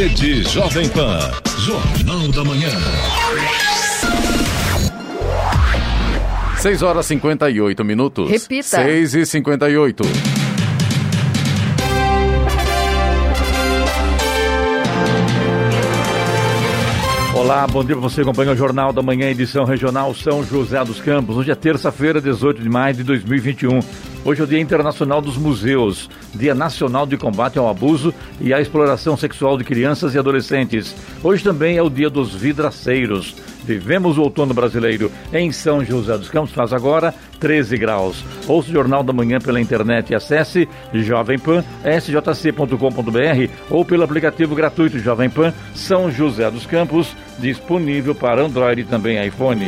Rede Jovem Pan. Jornal da Manhã. 6 horas 58 minutos. Repita. 6 e 58. Olá, bom dia para você, acompanha o Jornal da Manhã, edição regional São José dos Campos. Hoje é terça-feira, 18 de maio de 2021. Hoje é o Dia Internacional dos Museus, Dia Nacional de Combate ao Abuso e à Exploração Sexual de Crianças e Adolescentes. Hoje também é o Dia dos Vidraceiros. Vivemos o outono brasileiro em São José dos Campos, faz agora 13 graus. Ouça o Jornal da Manhã pela internet e acesse Jovem Pan, sjc.com.br ou pelo aplicativo gratuito Jovem Pan São José dos Campos, disponível para Android e também iPhone.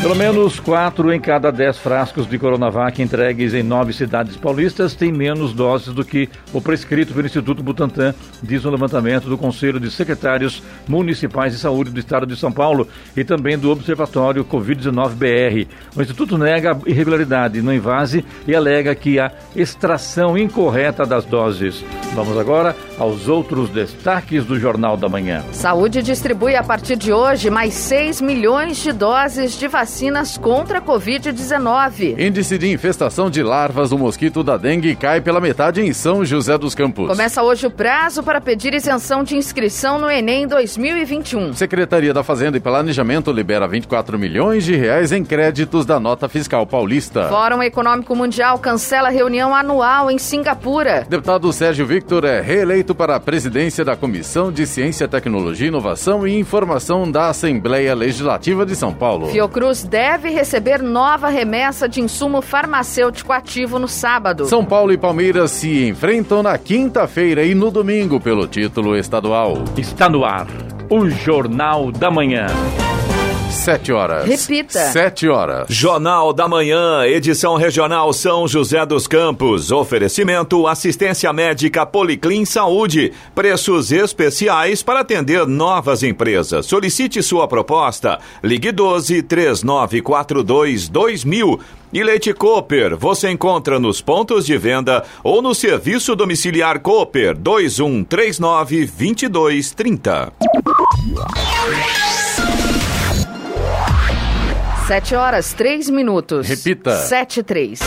Pelo menos quatro em cada dez frascos de Coronavac entregues em nove cidades paulistas têm menos doses do que o prescrito pelo Instituto Butantan, diz um levantamento do Conselho de Secretários Municipais de Saúde do Estado de São Paulo e também do Observatório Covid-19-BR. O Instituto nega irregularidade no invase e alega que há extração incorreta das doses. Vamos agora aos outros destaques do Jornal da Manhã. Saúde distribui a partir de hoje mais 6 milhões de doses de vacinas contra a Covid-19. Índice de infestação de larvas do mosquito da dengue cai pela metade em São José dos Campos. Começa hoje o prazo para pedir isenção de inscrição no Enem 2021. Secretaria da Fazenda e Planejamento libera 24 milhões de reais em créditos da nota fiscal paulista. Fórum Econômico Mundial cancela reunião anual em Singapura. Deputado Sérgio Victor é reeleito para a presidência da Comissão de Ciência, Tecnologia, Inovação e Informação da Assembleia Legislativa de São Paulo. Fiocruz deve receber nova remessa de insumo farmacêutico ativo no sábado. São Paulo e Palmeiras se enfrentam na quinta-feira e no domingo pelo título estadual. Está no ar o Jornal da Manhã. Sete horas. Repita. Sete horas. Jornal da Manhã, edição regional São José dos Campos. Oferecimento assistência médica Policlin Saúde. Preços especiais para atender novas empresas. Solicite sua proposta. Ligue 12 3942 2000. E Leite Cooper, você encontra nos pontos de venda ou no serviço domiciliar Cooper 2139 2230. Sete horas, três minutos. Repita. Sete, três.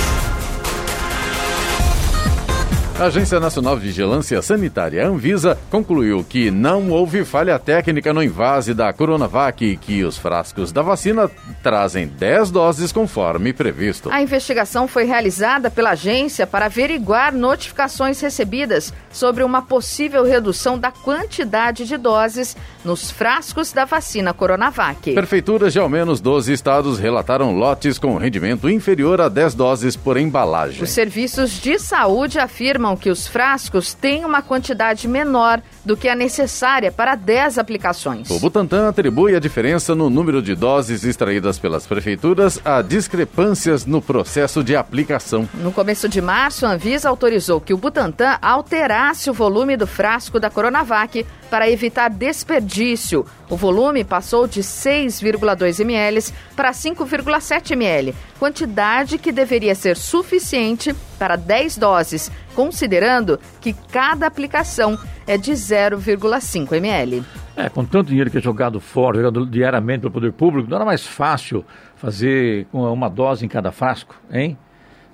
A Agência Nacional de Vigilância Sanitária, Anvisa, concluiu que não houve falha técnica no invase da Coronavac e que os frascos da vacina trazem 10 doses conforme previsto. A investigação foi realizada pela agência para averiguar notificações recebidas sobre uma possível redução da quantidade de doses nos frascos da vacina Coronavac. Prefeituras de ao menos 12 estados relataram lotes com rendimento inferior a 10 doses por embalagem. Os serviços de saúde afirmam que os frascos têm uma quantidade menor do que a necessária para 10 aplicações. O Butantan atribui a diferença no número de doses extraídas pelas prefeituras a discrepâncias no processo de aplicação. No começo de março, a Anvisa autorizou que o Butantan alterasse o volume do frasco da Coronavac para evitar desperdício. O volume passou de 6,2 ml para 5,7 ml, quantidade que deveria ser suficiente para 10 doses, considerando que cada aplicação é de 0,5 ml. É, com tanto dinheiro que é jogado fora, jogado diariamente pelo poder público, não era mais fácil fazer uma dose em cada frasco, hein?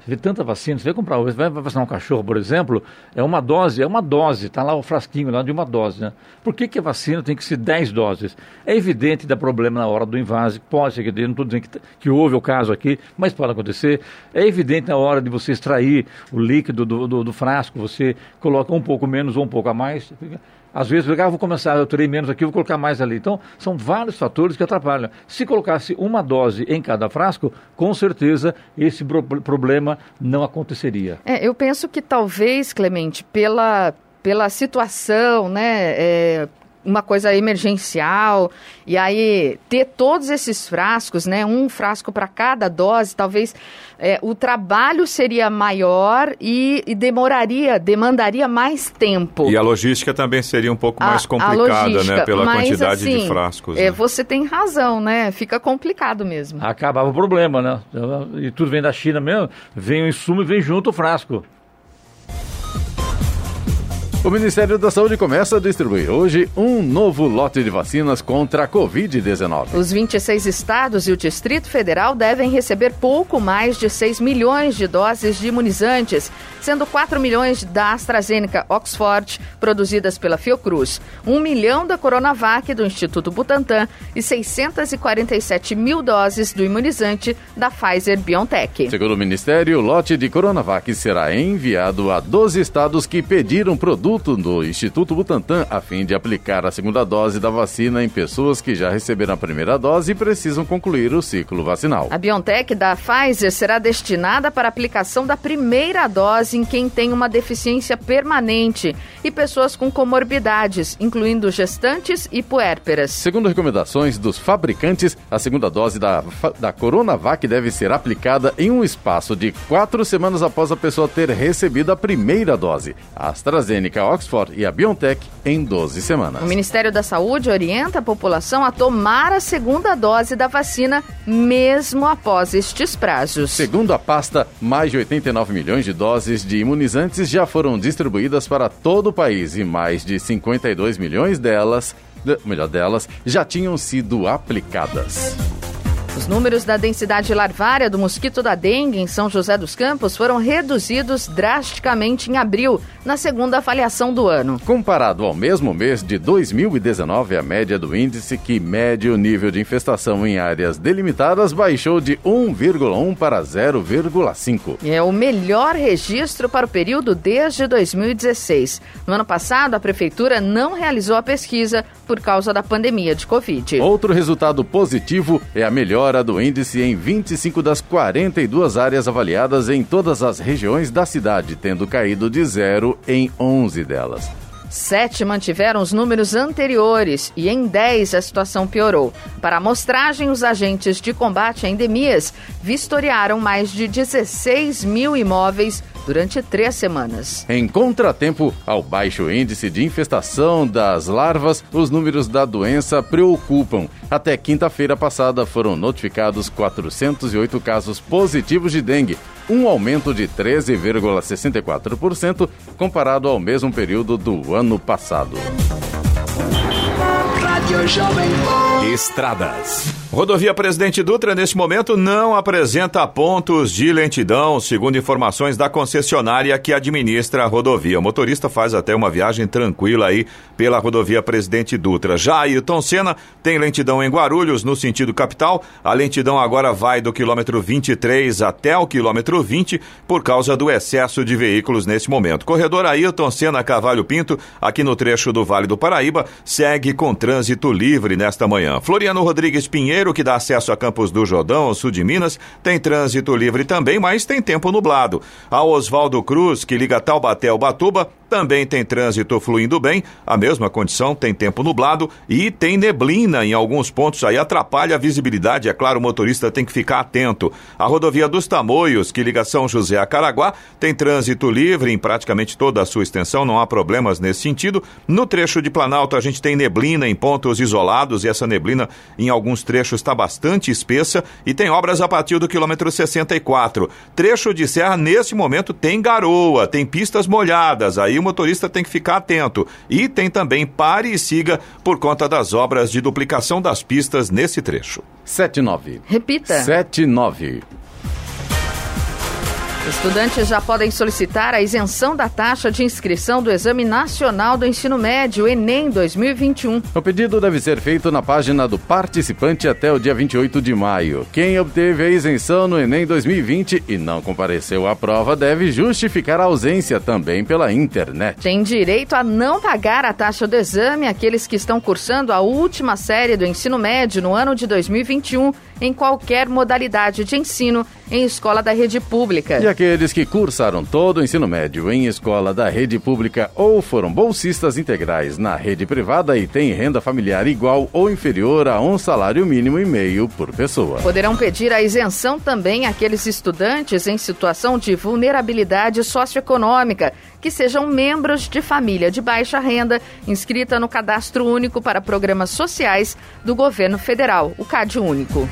Vê tanta vacina, você vai comprar, você vai vacinar um cachorro, por exemplo, é uma dose, é uma dose, está lá o frasquinho lá de uma dose, né? Por que, que a vacina tem que ser 10 doses? É evidente que dá problema na hora do invase, pode ser que dê, não estou dizendo que, que, houve o caso aqui, mas pode acontecer. É evidente na hora de você extrair o líquido do, do, do frasco, você coloca um pouco menos ou um pouco a mais, às vezes, ah, vou começar, eu terei menos aqui, vou colocar mais ali. Então, são vários fatores que atrapalham. Se colocasse uma dose em cada frasco, com certeza esse problema não aconteceria. É, eu penso que talvez, Clemente, pela, pela situação, né, é, uma coisa emergencial, e aí ter todos esses frascos, né, um frasco para cada dose, talvez é, o trabalho seria maior e, e, demoraria, demandaria mais tempo. E a logística também seria um pouco a, mais complicada, né, pela mas, quantidade assim, de frascos. É, né? Você tem razão, né, fica complicado mesmo. Acabava o problema, né, e tudo vem da China mesmo, vem o insumo e vem junto o frasco. O Ministério da Saúde começa a distribuir hoje um novo lote de vacinas contra a Covid-19. Os 26 estados e o Distrito Federal devem receber pouco mais de 6 milhões de doses de imunizantes, sendo 4 milhões da AstraZeneca Oxford, produzidas pela Fiocruz, 1 milhão da Coronavac do Instituto Butantan e 647 mil doses do imunizante da Pfizer BioNTech. Segundo o Ministério, o lote de Coronavac será enviado a 12 estados que pediram produto do Instituto Butantan a fim de aplicar a segunda dose da vacina em pessoas que já receberam a primeira dose e precisam concluir o ciclo vacinal. A BioNTech da Pfizer será destinada para aplicação da primeira dose em quem tem uma deficiência permanente e pessoas com comorbidades, incluindo gestantes e puérperas. Segundo recomendações dos fabricantes, a segunda dose da, da Coronavac deve ser aplicada em um espaço de quatro semanas após a pessoa ter recebido a primeira dose. A AstraZeneca Oxford e a BioNTech em 12 semanas. O Ministério da Saúde orienta a população a tomar a segunda dose da vacina mesmo após estes prazos. Segundo a pasta, mais de 89 milhões de doses de imunizantes já foram distribuídas para todo o país e mais de 52 milhões delas, melhor delas, já tinham sido aplicadas. Os números da densidade larvária do mosquito da dengue em São José dos Campos foram reduzidos drasticamente em abril, na segunda avaliação do ano. Comparado ao mesmo mês de 2019, a média do índice que mede o nível de infestação em áreas delimitadas baixou de 1,1 para 0,5. É o melhor registro para o período desde 2016. No ano passado, a prefeitura não realizou a pesquisa por causa da pandemia de Covid. Outro resultado positivo é a melhora do índice em 25 das 42 áreas avaliadas em todas as regiões da cidade, tendo caído de zero em 11 delas. Sete mantiveram os números anteriores e em 10 a situação piorou. Para amostragem, os agentes de combate a endemias vistoriaram mais de 16 mil imóveis durante três semanas. Em contratempo ao baixo índice de infestação das larvas, os números da doença preocupam. Até quinta-feira passada foram notificados 408 casos positivos de dengue, um aumento de 13,64% comparado ao mesmo período do ano passado. Estradas. Rodovia Presidente Dutra, neste momento, não apresenta pontos de lentidão, segundo informações da concessionária que administra a rodovia. O motorista faz até uma viagem tranquila aí pela rodovia Presidente Dutra. Já Ayrton Senna tem lentidão em Guarulhos, no sentido capital. A lentidão agora vai do quilômetro 23 até o quilômetro 20 por causa do excesso de veículos neste momento. Corredor Ayrton Senna Cavalho Pinto, aqui no trecho do Vale do Paraíba, segue com trânsito livre nesta manhã. Floriano Rodrigues Pinheiro que dá acesso a Campos do Jordão, sul de Minas, tem trânsito livre também, mas tem tempo nublado. A Oswaldo Cruz, que liga Taubaté ao Batuba, também tem trânsito fluindo bem, a mesma condição, tem tempo nublado e tem neblina em alguns pontos aí, atrapalha a visibilidade, é claro, o motorista tem que ficar atento. A rodovia dos Tamoios, que liga São José a Caraguá, tem trânsito livre em praticamente toda a sua extensão, não há problemas nesse sentido. No trecho de Planalto, a gente tem neblina em pontos isolados e essa neblina em alguns trechos está bastante espessa e tem obras a partir do quilômetro 64. Trecho de serra, nesse momento, tem garoa, tem pistas molhadas, aí o motorista tem que ficar atento. E tem também pare e siga por conta das obras de duplicação das pistas nesse trecho. 79. Repita. 79. Estudantes já podem solicitar a isenção da taxa de inscrição do Exame Nacional do Ensino Médio, Enem 2021. O pedido deve ser feito na página do participante até o dia 28 de maio. Quem obteve a isenção no Enem 2020 e não compareceu à prova deve justificar a ausência também pela internet. Tem direito a não pagar a taxa do exame aqueles que estão cursando a última série do ensino médio no ano de 2021 em qualquer modalidade de ensino em escola da rede pública. E aqueles que cursaram todo o ensino médio em escola da rede pública ou foram bolsistas integrais na rede privada e têm renda familiar igual ou inferior a um salário mínimo e meio por pessoa. Poderão pedir a isenção também aqueles estudantes em situação de vulnerabilidade socioeconômica que sejam membros de família de baixa renda inscrita no Cadastro Único para Programas Sociais do Governo Federal, o CAD Único.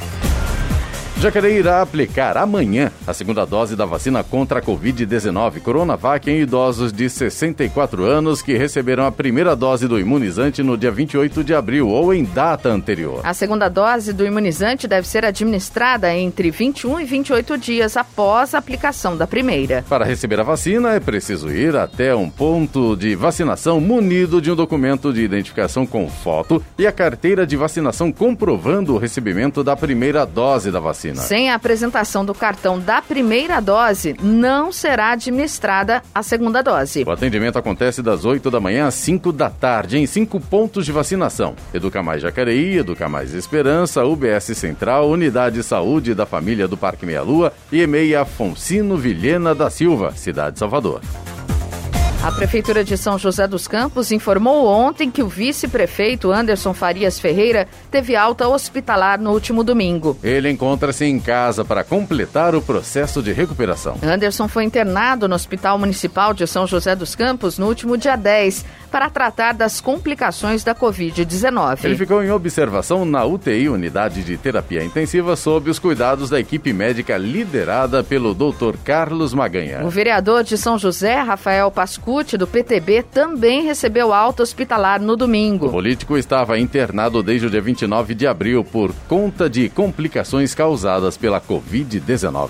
Jacareí irá aplicar amanhã a segunda dose da vacina contra a Covid-19 Coronavac em idosos de 64 anos que receberam a primeira dose do imunizante no dia 28 de abril ou em data anterior. A segunda dose do imunizante deve ser administrada entre 21 e 28 dias após a aplicação da primeira. Para receber a vacina, é preciso ir até um ponto de vacinação munido de um documento de identificação com foto e a carteira de vacinação comprovando o recebimento da primeira dose da vacina vacina. Sem a apresentação do cartão da primeira dose, não será administrada a segunda dose. O atendimento acontece das 8 da manhã às 5 da tarde em cinco pontos de vacinação: Educa Mais Jacareí, Educa Mais Esperança, UBS Central, Unidade de Saúde da Família do Parque Meia Lua e EMEI Afonsino Vilhena da Silva, Cidade de Salvador. A Prefeitura de São José dos Campos informou ontem que o vice-prefeito Anderson Farias Ferreira teve alta hospitalar no último domingo. Ele encontra-se em casa para completar o processo de recuperação. Anderson foi internado no Hospital Municipal de São José dos Campos no último dia 10 para tratar das complicações da Covid-19. Ele ficou em observação na UTI, Unidade de Terapia Intensiva, sob os cuidados da equipe médica liderada pelo Dr. Carlos Maganha. O vereador de São José, Rafael Pascucci, do PTB, também recebeu alta hospitalar no domingo. O político estava internado desde o dia 29 de abril por conta de complicações causadas pela Covid-19.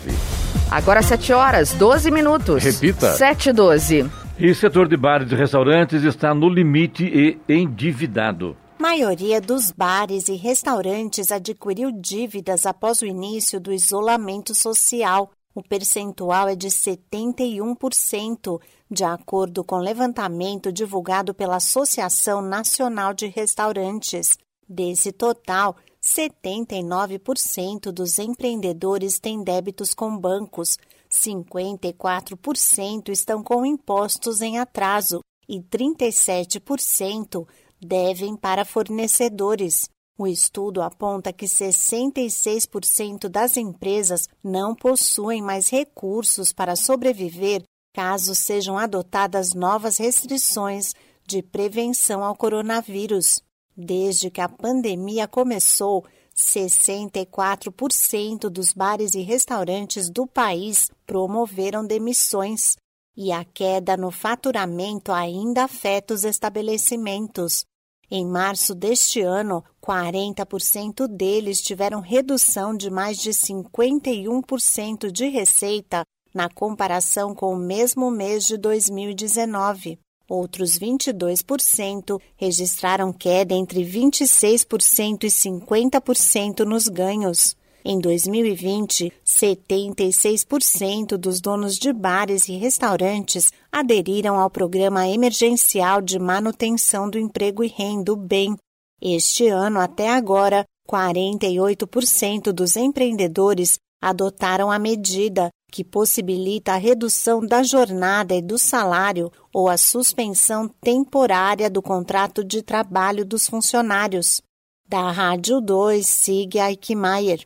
Agora 7 horas, 12 minutos. Repita. 7 e 12. E o setor de bares e restaurantes está no limite e endividado. Maioria dos bares e restaurantes adquiriu dívidas após o início do isolamento social. O percentual é de 71%, de acordo com levantamento divulgado pela Associação Nacional de Restaurantes. Desse total, 79% dos empreendedores têm débitos com bancos, 54% estão com impostos em atraso e 37% devem para fornecedores. O estudo aponta que 66% das empresas não possuem mais recursos para sobreviver caso sejam adotadas novas restrições de prevenção ao coronavírus. Desde que a pandemia começou, 64% dos bares e restaurantes do país promoveram demissões e a queda no faturamento ainda afeta os estabelecimentos. Em março deste ano, 40% deles tiveram redução de mais de 51% de receita na comparação com o mesmo mês de 2019. Outros 22% registraram queda entre 26% e 50% nos ganhos. Em 2020, 76% dos donos de bares e restaurantes aderiram ao Programa Emergencial de Manutenção do Emprego e Renda, BEM. Este ano, até agora, 48% dos empreendedores adotaram a medida, que possibilita a redução da jornada e do salário ou a suspensão temporária do contrato de trabalho dos funcionários. Da Rádio 2, siga Aikmaier.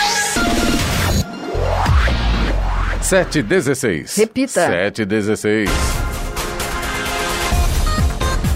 Sete dezesseis. Repita. Sete dezesseis.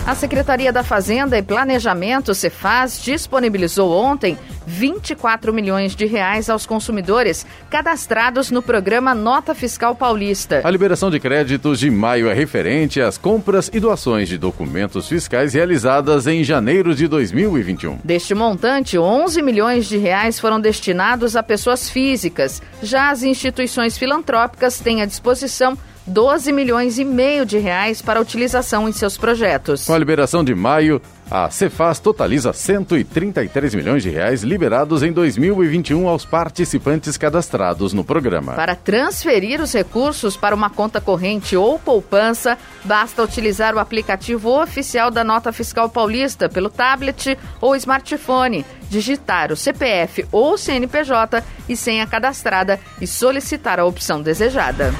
A Secretaria da Fazenda e Planejamento, Cefaz, disponibilizou ontem 24 milhões de reais aos consumidores cadastrados no programa Nota Fiscal Paulista. A liberação de créditos de maio é referente às compras e doações de documentos fiscais realizadas em janeiro de 2021. Deste montante, 11 milhões de reais foram destinados a pessoas físicas. Já as instituições filantrópicas têm à disposição 12 milhões e meio de reais para utilização em seus projetos. Com a liberação de maio, a Cefaz totaliza 133 milhões de reais liberados em 2021 aos participantes cadastrados no programa. Para transferir os recursos para uma conta corrente ou poupança, basta utilizar o aplicativo oficial da Nota Fiscal Paulista pelo tablet ou smartphone, digitar o CPF ou CNPJ e senha cadastrada e solicitar a opção desejada.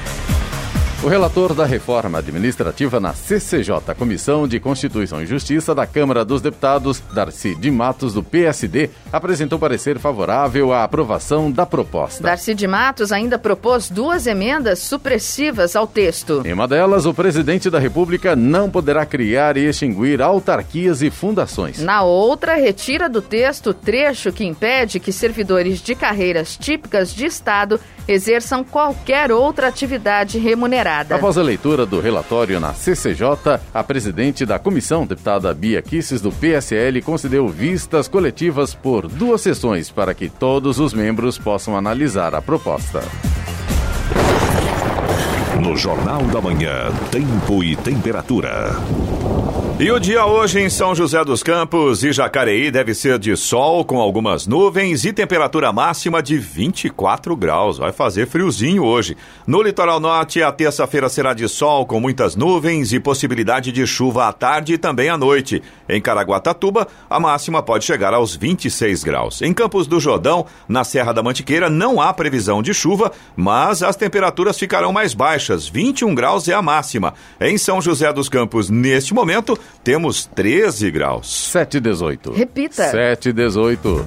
O relator da reforma administrativa na CCJ, Comissão de Constituição e Justiça da Câmara dos Deputados, Darcy de Matos, do PSD, apresentou parecer favorável à aprovação da proposta. Darcy de Matos ainda propôs duas emendas supressivas ao texto. Em uma delas, o presidente da República não poderá criar e extinguir autarquias e fundações. Na outra, retira do texto o trecho que impede que servidores de carreiras típicas de Estado exerçam qualquer outra atividade remunerada. Após a leitura do relatório na CCJ, a presidente da comissão, deputada Bia Kisses, do PSL, concedeu vistas coletivas por duas sessões para que todos os membros possam analisar a proposta. No Jornal da Manhã, Tempo e Temperatura. E o dia hoje em São José dos Campos e Jacareí deve ser de sol com algumas nuvens e temperatura máxima de 24 graus. Vai fazer friozinho hoje. No litoral norte, a terça-feira será de sol com muitas nuvens e possibilidade de chuva à tarde e também à noite. Em Caraguatatuba, a máxima pode chegar aos 26 graus. Em Campos do Jordão, na Serra da Mantiqueira, não há previsão de chuva, mas as temperaturas ficarão mais baixas. 21 graus é a máxima. Em São José dos Campos, neste momento, temos 13 graus. 7 e 18. Repita. 7 e 18.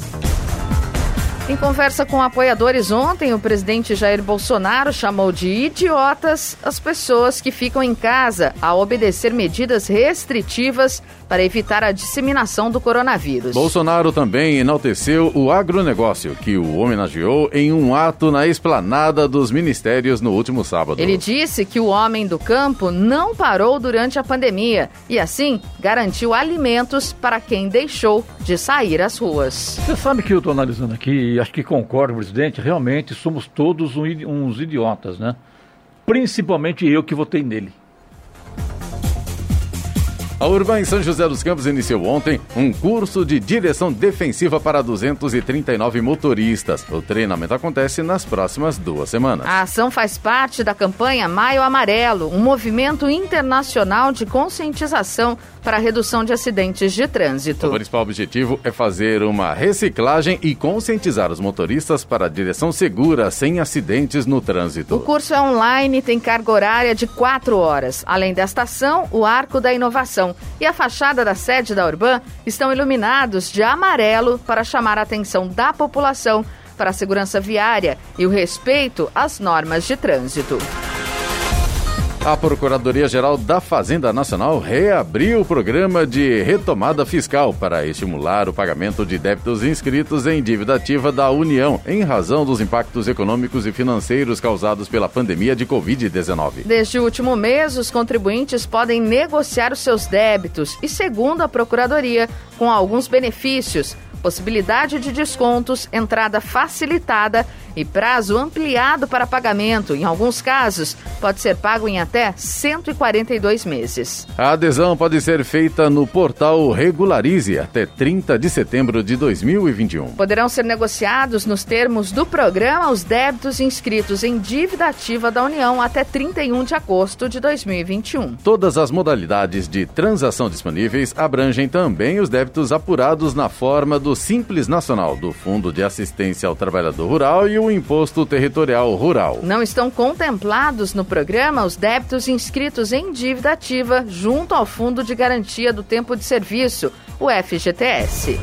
Em conversa com apoiadores ontem, o presidente Jair Bolsonaro chamou de idiotas as pessoas que ficam em casa a obedecer medidas restritivas para evitar a disseminação do coronavírus. Bolsonaro também enalteceu o agronegócio, que o homenageou em um ato na esplanada dos ministérios no último sábado. Ele disse que o homem do campo não parou durante a pandemia e, assim, garantiu alimentos para quem deixou de sair às ruas. Você sabe que eu estou analisando aqui acho que concordo, presidente, realmente somos todos uns idiotas, né? Principalmente eu que votei nele. A Urban em São José dos Campos iniciou ontem um curso de direção defensiva para 239 motoristas. O treinamento acontece nas próximas duas semanas. A ação faz parte da campanha Maio Amarelo, um movimento internacional de conscientização para a redução de acidentes de trânsito. O principal objetivo é fazer uma reciclagem e conscientizar os motoristas para a direção segura sem acidentes no trânsito. O curso é online e tem carga horária de quatro horas. Além desta ação, o Arco da Inovação e a fachada da sede da Urban estão iluminados de amarelo para chamar a atenção da população para a segurança viária e o respeito às normas de trânsito. A Procuradoria-Geral da Fazenda Nacional reabriu o programa de retomada fiscal para estimular o pagamento de débitos inscritos em dívida ativa da União, em razão dos impactos econômicos e financeiros causados pela pandemia de Covid-19. Desde o último mês, os contribuintes podem negociar os seus débitos e, segundo a Procuradoria, com alguns benefícios possibilidade de descontos, entrada facilitada e prazo ampliado para pagamento. Em alguns casos, pode ser pago em até 142 meses. A adesão pode ser feita no portal Regularize até 30 de setembro de 2021. Poderão ser negociados nos termos do programa os débitos inscritos em dívida ativa da União até 31 de agosto de 2021. Todas as modalidades de transação disponíveis abrangem também os débitos apurados na forma do Simples Nacional, do Fundo de Assistência ao Trabalhador Rural e o Imposto Territorial Rural. Não estão contemplados no programa os débitos inscritos em dívida ativa junto ao Fundo de Garantia do Tempo de Serviço, o FGTS.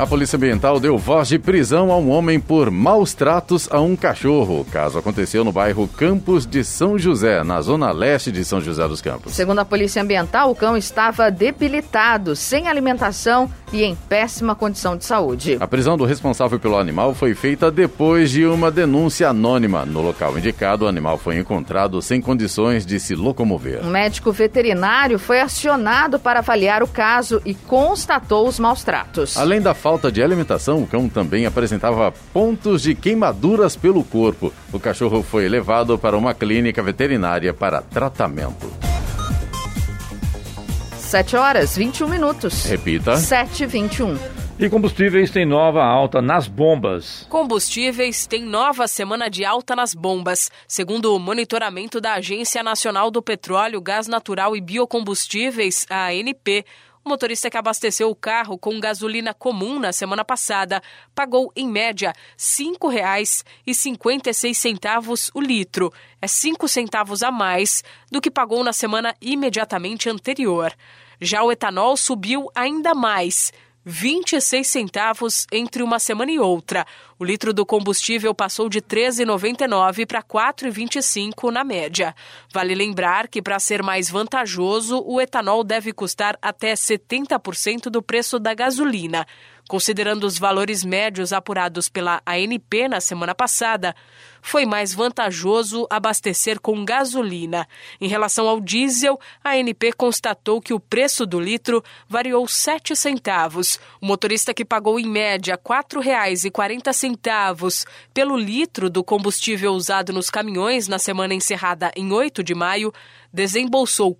A Polícia Ambiental deu voz de prisão a um homem por maus tratos a um cachorro. O caso aconteceu no bairro Campos de São José, na zona leste de São José dos Campos. Segundo a Polícia Ambiental, o cão estava debilitado, sem alimentação e em péssima condição de saúde. A prisão do responsável pelo animal foi feita depois de uma denúncia anônima. No local indicado, o animal foi encontrado sem condições de se locomover. Um médico veterinário foi acionado para avaliar o caso e constatou os maus tratos. Além da falta de alimentação, o cão também apresentava pontos de queimaduras pelo corpo. O cachorro foi levado para uma clínica veterinária para tratamento. 7 horas 21 minutos. Repita. 7 21 E combustíveis tem nova alta nas bombas. Combustíveis tem nova semana de alta nas bombas. Segundo o monitoramento da Agência Nacional do Petróleo, Gás Natural e Biocombustíveis, a ANP, o motorista que abasteceu o carro com gasolina comum na semana passada pagou, em média, R$ 5,56 o litro. É 5 centavos a mais do que pagou na semana imediatamente anterior. Já o etanol subiu ainda mais. 26 centavos entre uma semana e outra. O litro do combustível passou de R$ 13,99 para R$ 4,25 na média. Vale lembrar que, para ser mais vantajoso, o etanol deve custar até 70% do preço da gasolina. Considerando os valores médios apurados pela ANP na semana passada, foi mais vantajoso abastecer com gasolina. Em relação ao diesel, a ANP constatou que o preço do litro variou 7 centavos. O motorista que pagou em média R$ 4,40 pelo litro do combustível usado nos caminhões na semana encerrada em 8 de maio desembolsou R$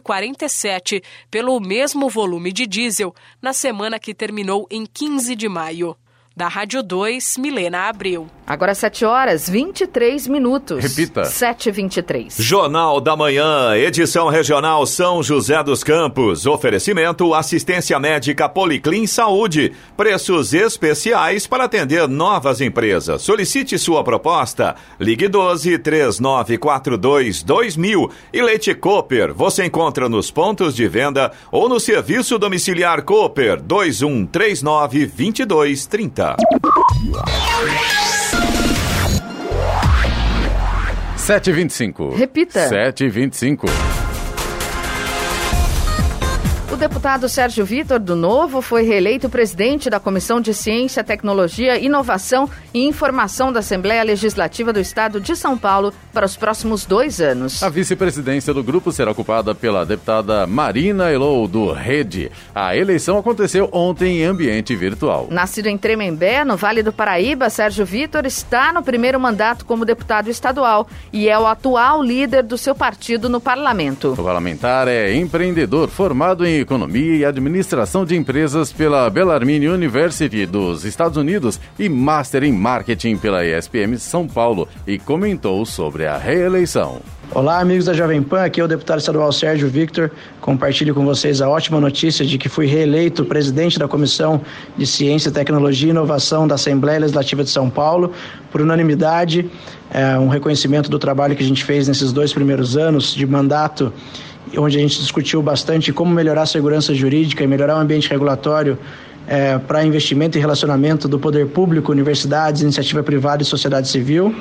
4,47 pelo mesmo volume de diesel na semana que terminou em 15 de maio. Da Rádio 2, Milena Abreu. Agora 7 horas 23 minutos. Repita. 7 23 Jornal da Manhã, edição regional São José dos Campos. Oferecimento assistência médica Policlin Saúde. Preços especiais para atender novas empresas. Solicite sua proposta. Ligue 12 3942 2000. E Leite Cooper. Você encontra nos pontos de venda ou no serviço domiciliar Cooper 2139 2230. Sete e vinte e cinco. Repita. Sete e vinte e cinco. O deputado Sérgio Vitor, do Novo, foi reeleito presidente da Comissão de Ciência, Tecnologia, Inovação e Informação da Assembleia Legislativa do Estado de São Paulo para os próximos dois anos. A vice-presidência do grupo será ocupada pela deputada Marina Elou, do Rede. A eleição aconteceu ontem em ambiente virtual. Nascido em Tremembé, no Vale do Paraíba, Sérgio Vitor está no primeiro mandato como deputado estadual e é o atual líder do seu partido no parlamento. O parlamentar é empreendedor formado em Economia e Administração de Empresas pela Bellarmine University dos Estados Unidos e Master em Marketing pela ESPM São Paulo e comentou sobre a reeleição. Olá, amigos da Jovem Pan, aqui é o deputado estadual Sérgio Victor. Compartilho com vocês a ótima notícia de que fui reeleito presidente da Comissão de Ciência, Tecnologia e Inovação da Assembleia Legislativa de São Paulo, por unanimidade, é um reconhecimento do trabalho que a gente fez nesses dois primeiros anos de mandato onde a gente discutiu bastante como melhorar a segurança jurídica e melhorar o ambiente regulatório é, para investimento e relacionamento do poder público, universidades, iniciativa privada e sociedade civil.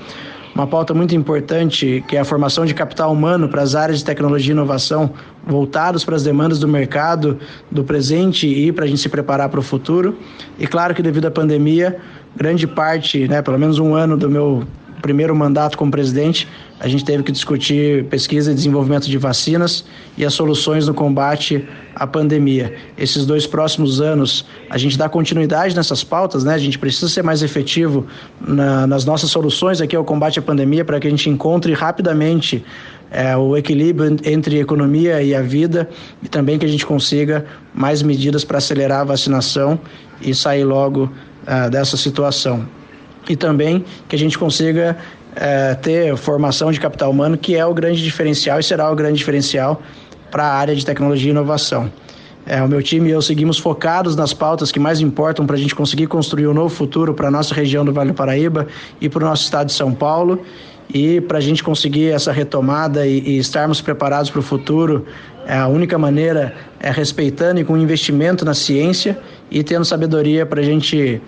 Uma pauta muito importante que é a formação de capital humano para as áreas de tecnologia e inovação voltados para as demandas do mercado, do presente e para a gente se preparar para o futuro. E claro que devido à pandemia, grande parte, né, pelo menos um ano do meu primeiro mandato como presidente, a gente teve que discutir pesquisa e desenvolvimento de vacinas e as soluções no combate à pandemia. Esses dois próximos anos, a gente dá continuidade nessas pautas, né? A gente precisa ser mais efetivo na, nas nossas soluções aqui ao combate à pandemia para que a gente encontre rapidamente é, o equilíbrio entre a economia e a vida e também que a gente consiga mais medidas para acelerar a vacinação e sair logo uh, dessa situação e também que a gente consiga é, ter formação de capital humano, que é o grande diferencial e será o grande diferencial para a área de tecnologia e inovação. É, o meu time e eu seguimos focados nas pautas que mais importam para a gente conseguir construir um novo futuro para a nossa região do Vale do Paraíba e para o nosso estado de São Paulo. E para a gente conseguir essa retomada e, e estarmos preparados para o futuro, é, a única maneira é respeitando e com investimento na ciência e tendo sabedoria para a gente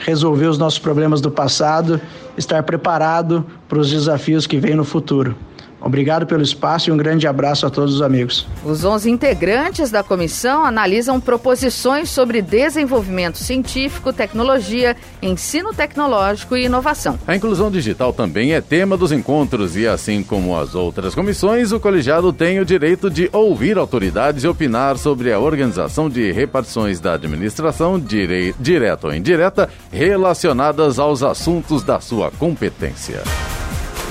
resolver os nossos problemas do passado, estar preparado para os desafios que vêm no futuro. Obrigado pelo espaço e um grande abraço a todos os amigos. Os 11 integrantes da comissão analisam proposições sobre desenvolvimento científico, tecnologia, ensino tecnológico e inovação. A inclusão digital também é tema dos encontros e, assim como as outras comissões, o colegiado tem o direito de ouvir autoridades e opinar sobre a organização de repartições da administração, dire... direta ou indireta, relacionadas aos assuntos da sua competência.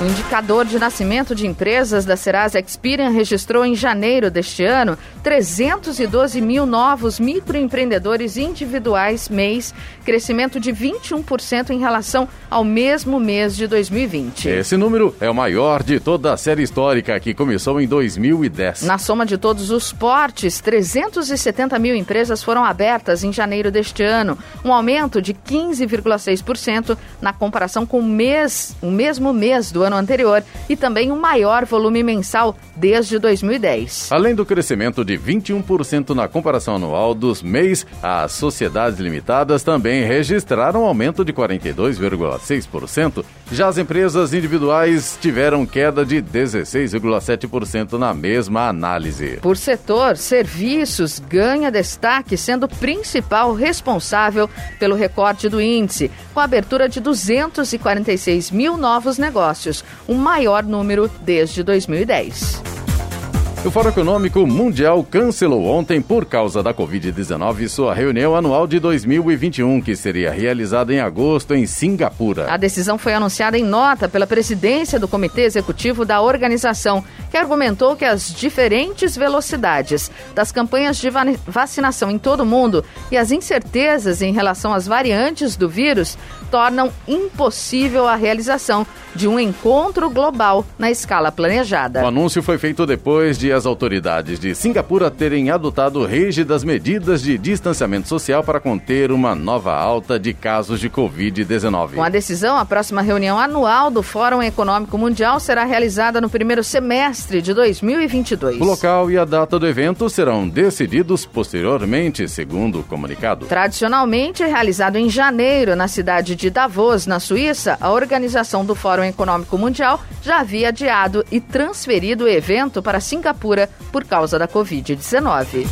O indicador de nascimento de empresas da Serasa Experian registrou em janeiro deste ano 312 mil novos microempreendedores individuais mês, crescimento de 21% em relação ao mesmo mês de 2020. Esse número é o maior de toda a série histórica que começou em 2010. Na soma de todos os portes, 370 mil empresas foram abertas em janeiro deste ano, um aumento de 15,6% na comparação com o mês, o mesmo mês do ano anterior e também um maior volume mensal desde 2010. Além do crescimento de 21% na comparação anual dos MEIs, as sociedades limitadas também registraram um aumento de 42,6%. Já as empresas individuais tiveram queda de 16,7% na mesma análise. Por setor, serviços ganha destaque, sendo o principal responsável pelo recorte do índice, com a abertura de 246 mil novos negócios o maior número desde 2010. O Fórum Econômico Mundial cancelou ontem, por causa da Covid-19, sua reunião anual de 2021, que seria realizada em agosto em Singapura. A decisão foi anunciada em nota pela presidência do Comitê Executivo da organização, que argumentou que as diferentes velocidades das campanhas de vacinação em todo o mundo e as incertezas em relação às variantes do vírus tornam impossível a realização de um encontro global na escala planejada. O anúncio foi feito depois de as autoridades de Singapura terem adotado rígidas medidas de distanciamento social para conter uma nova alta de casos de Covid-19. Com a decisão, a próxima reunião anual do Fórum Econômico Mundial será realizada no primeiro semestre de 2022. O local e a data do evento serão decididos posteriormente, segundo o comunicado. Tradicionalmente realizado em janeiro na cidade de Davos, na Suíça, a organização do Fórum Econômico Mundial já havia adiado e transferido o evento para Singapura por causa da Covid-19.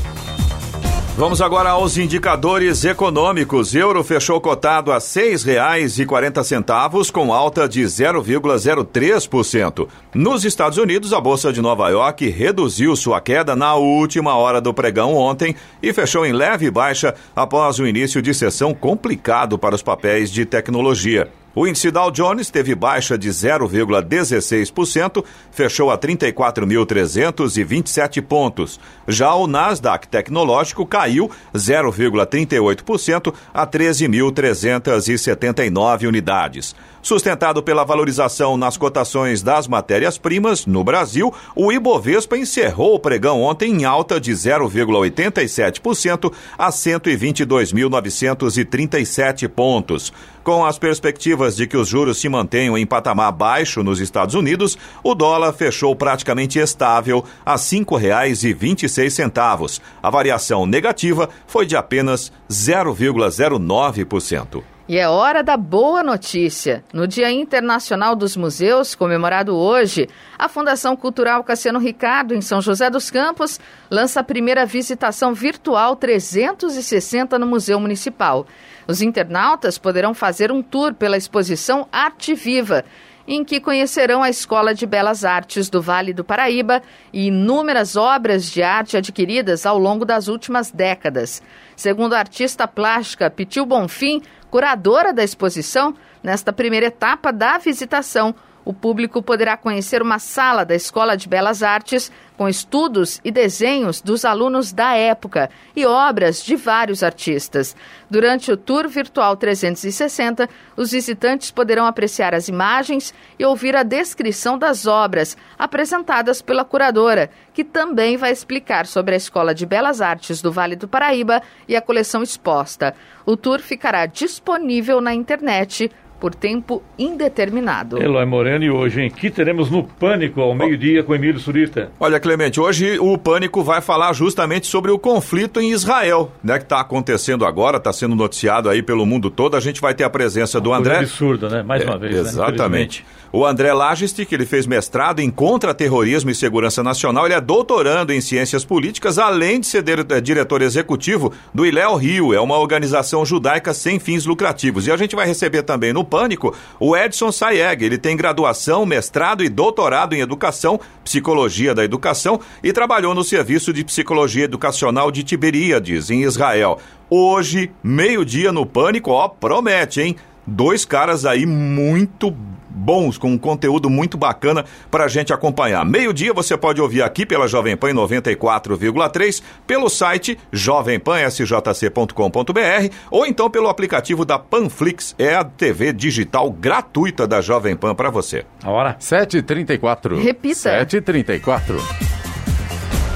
Vamos agora aos indicadores econômicos. Euro fechou cotado a R$ 6,40 com alta de 0,03%. Nos Estados Unidos, a Bolsa de Nova York reduziu sua queda na última hora do pregão ontem e fechou em leve baixa após o início de sessão complicado para os papéis de tecnologia. O índice Dow Jones teve baixa de 0,16%, fechou a 34.327 pontos. Já o Nasdaq Tecnológico caiu 0,38% a 13.379 unidades. Sustentado pela valorização nas cotações das matérias-primas, no Brasil, o Ibovespa encerrou o pregão ontem em alta de 0,87% a 122.937 pontos. Com as perspectivas de que os juros se mantenham em patamar baixo nos Estados Unidos, o dólar fechou praticamente estável a R$ 5,26. A variação negativa foi de apenas 0,09%. E é hora da boa notícia. No Dia Internacional dos Museus, comemorado hoje, a Fundação Cultural Cassiano Ricardo, em São José dos Campos, lança a primeira visitação virtual 360 no Museu Municipal. Os internautas poderão fazer um tour pela exposição Arte Viva, em que conhecerão a Escola de Belas Artes do Vale do Paraíba e inúmeras obras de arte adquiridas ao longo das últimas décadas. Segundo a artista plástica Pitil Bonfim, curadora da exposição, nesta primeira etapa da visitação, o público poderá conhecer uma sala da Escola de Belas Artes com estudos e desenhos dos alunos da época e obras de vários artistas. Durante o Tour Virtual 360, os visitantes poderão apreciar as imagens e ouvir a descrição das obras apresentadas pela curadora, que também vai explicar sobre a Escola de Belas Artes do Vale do Paraíba e a coleção exposta. O tour ficará disponível na internet por tempo indeterminado. Eloy Moreno e hoje, em que teremos no Pânico ao meio-dia com Emílio Surita? Olha, Clemente, hoje o Pânico vai falar justamente sobre o conflito em Israel, né, que está acontecendo agora, está sendo noticiado aí pelo mundo todo. A gente vai ter a presença do André. absurda, né? Mais uma é, vez. Né? Exatamente. Né? O André Lagistic, ele fez mestrado em contra-terrorismo e segurança nacional, ele é doutorando em ciências políticas, além de ser eh, diretor executivo do Iléu Rio, é uma organização judaica sem fins lucrativos. E a gente vai receber também no Pânico o Edson Sayeg, ele tem graduação, mestrado e doutorado em educação, psicologia da educação e trabalhou no serviço de psicologia educacional de Tiberíades, em Israel. Hoje, meio-dia no Pânico, ó, promete, hein? Dois caras aí muito bons, com um conteúdo muito bacana para a gente acompanhar. Meio-dia você pode ouvir aqui pela Jovem Pan 94,3, pelo site jovempansjc.com.br ou então pelo aplicativo da Panflix, é a TV digital gratuita da Jovem Pan para você. A hora? 7h34. Repita. 7h34.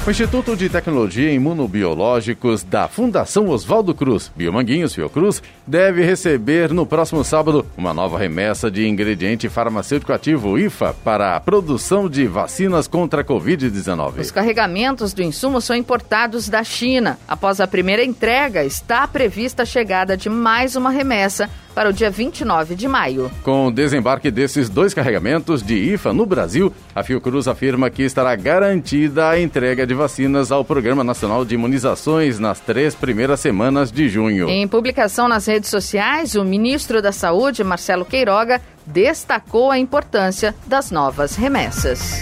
O Instituto de Tecnologia Imunobiológicos da Fundação Oswaldo Cruz, Biomanguinhos Fiocruz, deve receber no próximo sábado uma nova remessa de ingrediente farmacêutico ativo IFA para a produção de vacinas contra a Covid-19. Os carregamentos do insumo são importados da China. Após a primeira entrega, está prevista a chegada de mais uma remessa para o dia 29 de maio. Com o desembarque desses dois carregamentos de IFA no Brasil, a Fiocruz afirma que estará garantida a entrega de vacinas ao Programa Nacional de Imunizações nas três primeiras semanas de junho. Em publicação nas redes sociais, o ministro da Saúde, Marcelo Queiroga, destacou a importância das novas remessas.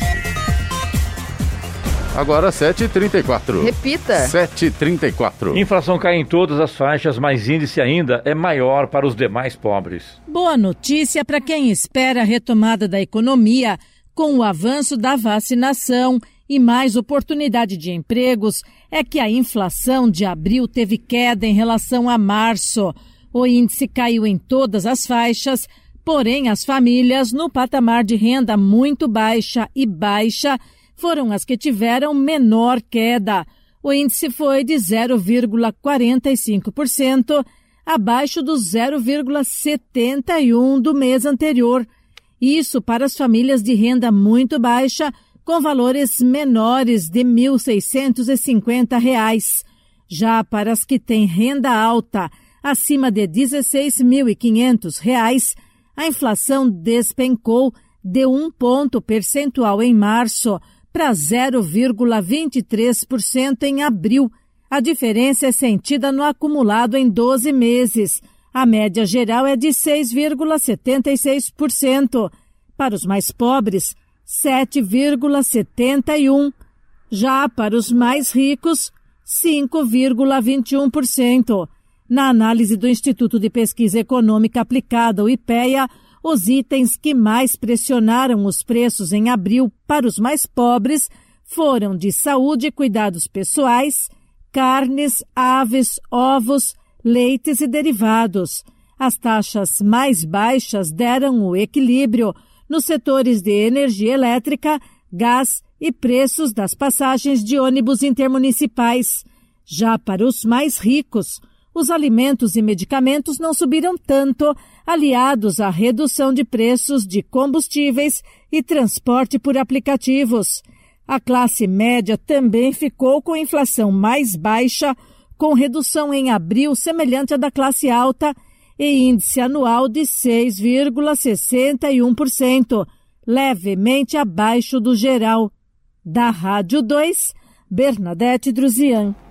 Agora 7h34. Repita. 7h34. Inflação cai em todas as faixas, mas índice ainda é maior para os demais pobres. Boa notícia para quem espera a retomada da economia com o avanço da vacinação e mais oportunidade de empregos é que a inflação de abril teve queda em relação a março. O índice caiu em todas as faixas, porém as famílias no patamar de renda muito baixa e baixa foram as que tiveram menor queda. O índice foi de 0,45%, abaixo do 0,71% do mês anterior. Isso para as famílias de renda muito baixa, com valores menores de R$ 1.650. Já para as que têm renda alta, acima de R$ 16.500, a inflação despencou de um ponto percentual em março para 0,23% em abril. A diferença é sentida no acumulado em 12 meses. A média geral é de 6,76%. Para os mais pobres, 7,71%. Já para os mais ricos, 5,21%. Na análise do Instituto de Pesquisa Econômica Aplicada, o IPEA, os itens que mais pressionaram os preços em abril para os mais pobres foram de saúde e cuidados pessoais, carnes, aves, ovos, leites e derivados. As taxas mais baixas deram o equilíbrio nos setores de energia elétrica, gás e preços das passagens de ônibus intermunicipais. Já para os mais ricos, os alimentos e medicamentos não subiram tanto, aliados à redução de preços de combustíveis e transporte por aplicativos. A classe média também ficou com inflação mais baixa, com redução em abril semelhante à da classe alta e índice anual de 6,61%, levemente abaixo do geral. Da Rádio 2, Bernadette Druzian.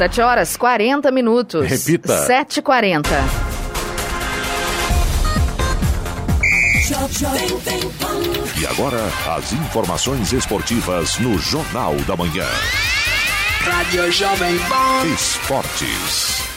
7 horas 40 minutos. Repita. 7h40. E agora, as informações esportivas no Jornal da Manhã. Rádio Jovem Pan. Esportes.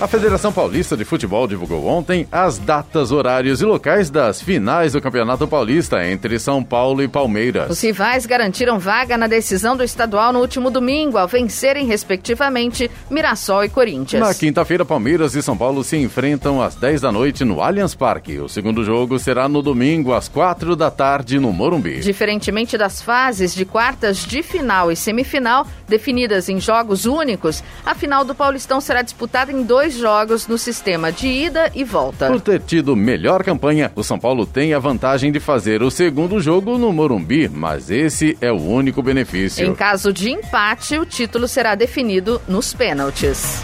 A Federação Paulista de Futebol divulgou ontem as datas, horários e locais das finais do Campeonato Paulista entre São Paulo e Palmeiras. Os rivais garantiram vaga na decisão do estadual no último domingo, ao vencerem, respectivamente, Mirassol e Corinthians. Na quinta-feira, Palmeiras e São Paulo se enfrentam às 10 da noite no Allianz Parque. O segundo jogo será no domingo, às 4 da tarde, no Morumbi. Diferentemente das fases de quartas de final e semifinal, definidas em jogos únicos, a final do Paulistão será disputada em dois jogos no sistema de ida e volta. Por ter tido melhor campanha, o São Paulo tem a vantagem de fazer o segundo jogo no Morumbi, mas esse é o único benefício. Em caso de empate, o título será definido nos pênaltis.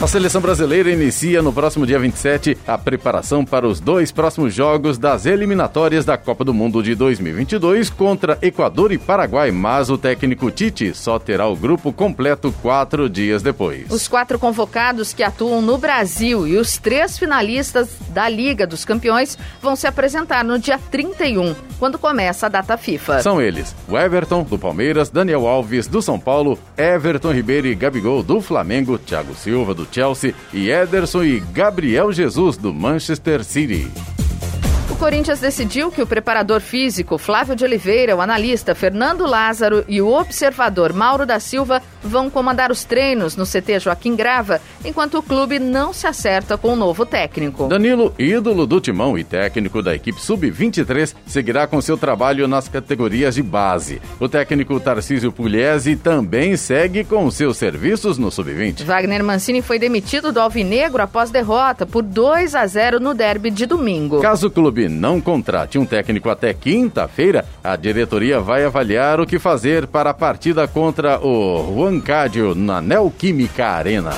A seleção brasileira inicia no próximo dia 27 a preparação para os dois próximos jogos das eliminatórias da Copa do Mundo de 2022 contra Equador e Paraguai, mas o técnico Tite só terá o grupo completo quatro dias depois. Os quatro convocados que atuam no Brasil e os três finalistas da Liga dos Campeões vão se apresentar no dia 31, quando começa a data FIFA. São eles: o Everton, do Palmeiras, Daniel Alves, do São Paulo, Everton Ribeiro e Gabigol, do Flamengo, Thiago Silva, do Chelsea e Ederson e Gabriel Jesus do Manchester City. Corinthians decidiu que o preparador físico Flávio de Oliveira, o analista Fernando Lázaro e o observador Mauro da Silva vão comandar os treinos no CT Joaquim Grava, enquanto o clube não se acerta com o novo técnico. Danilo, ídolo do timão e técnico da equipe sub-23, seguirá com seu trabalho nas categorias de base. O técnico Tarcísio Pugliese também segue com seus serviços no sub-20. Wagner Mancini foi demitido do Alvinegro após derrota por 2 a 0 no derby de domingo. Caso o clube não contrate um técnico até quinta-feira, a diretoria vai avaliar o que fazer para a partida contra o Huancadio na Neoquímica Arena.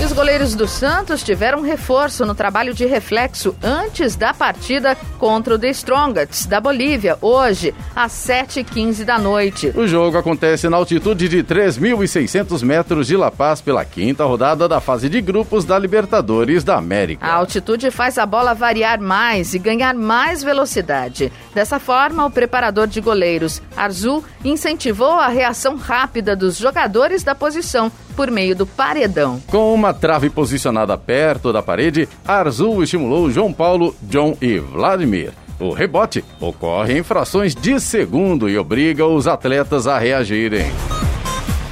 E os goleiros do Santos tiveram reforço no trabalho de reflexo antes da partida contra o The Strongest da Bolívia, hoje, às 7h15 da noite. O jogo acontece na altitude de 3.600 metros de La Paz pela quinta rodada da fase de grupos da Libertadores da América. A altitude faz a bola variar mais e ganhar mais velocidade. Dessa forma, o preparador de goleiros, Arzu, incentivou a reação rápida dos jogadores da posição por meio do paredão. Com uma trave posicionada perto da parede, Arzul estimulou João Paulo, John e Vladimir. O rebote ocorre em frações de segundo e obriga os atletas a reagirem.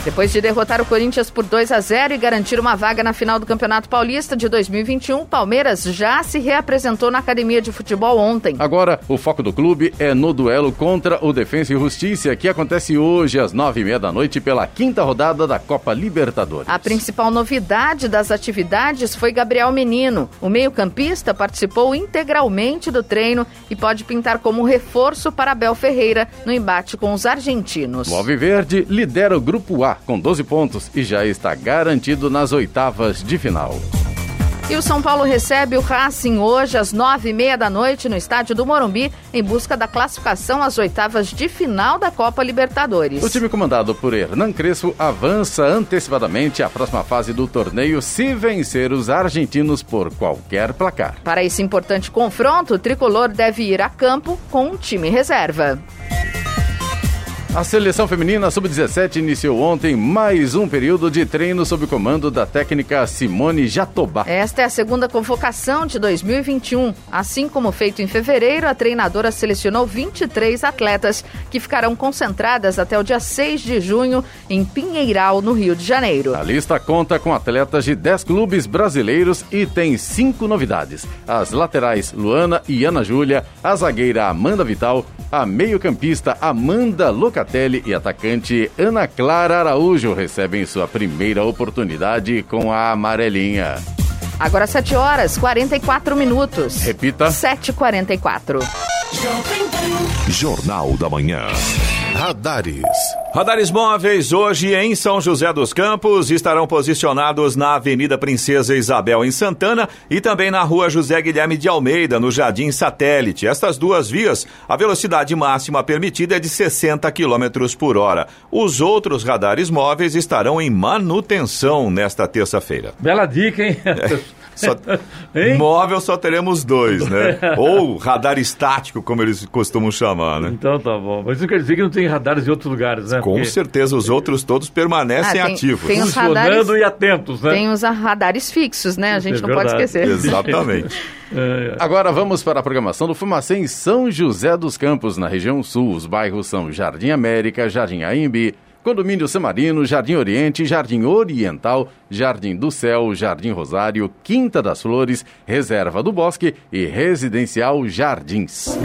Depois de derrotar o Corinthians por 2 a 0 e garantir uma vaga na final do Campeonato Paulista de 2021, Palmeiras já se reapresentou na academia de futebol ontem. Agora, o foco do clube é no duelo contra o Defensa e Justiça, que acontece hoje às nove e meia da noite pela quinta rodada da Copa Libertadores. A principal novidade das atividades foi Gabriel Menino. O meio-campista participou integralmente do treino e pode pintar como reforço para Abel Ferreira no embate com os argentinos. O Alviverde lidera o Grupo A com 12 pontos e já está garantido nas oitavas de final. E o São Paulo recebe o Racing hoje às nove e meia da noite no estádio do Morumbi em busca da classificação às oitavas de final da Copa Libertadores. O time comandado por Hernan Crespo avança antecipadamente à próxima fase do torneio se vencer os argentinos por qualquer placar. Para esse importante confronto, o tricolor deve ir a campo com um time reserva. A seleção feminina sub-17 iniciou ontem mais um período de treino sob comando da técnica Simone Jatobá. Esta é a segunda convocação de 2021. Assim como feito em fevereiro, a treinadora selecionou 23 atletas que ficarão concentradas até o dia 6 de junho em Pinheiral, no Rio de Janeiro. A lista conta com atletas de 10 clubes brasileiros e tem cinco novidades: as laterais Luana e Ana Júlia, a zagueira Amanda Vital, a meio-campista Amanda Locatelli e atacante Ana Clara Araújo recebem sua primeira oportunidade com a amarelinha. Agora 7 horas 44 minutos. Repita. 7h44. Jornal da Manhã. Radares. Radares móveis hoje em São José dos Campos estarão posicionados na Avenida Princesa Isabel em Santana e também na Rua José Guilherme de Almeida, no Jardim Satélite. Estas duas vias, a velocidade máxima permitida é de 60 km por hora. Os outros radares móveis estarão em manutenção nesta terça-feira. Bela dica, hein? Só, móvel só teremos dois, né? Ou radar estático, como eles costumam chamar, né? Então tá bom. Mas isso quer dizer que não tem radares em outros lugares, né? Com Porque... certeza, os outros todos permanecem ah, tem, ativos. Tem os radares, e atentos, né? Tem os radares fixos, né? A gente é não pode esquecer. Exatamente. é, é. Agora vamos para a programação do Fumacê em São José dos Campos, na região sul. Os bairros são Jardim América, Jardim Aimbi, Condomínio Samarino, Jardim Oriente, Jardim Oriental, Jardim do Céu, Jardim Rosário, Quinta das Flores, Reserva do Bosque e Residencial Jardins.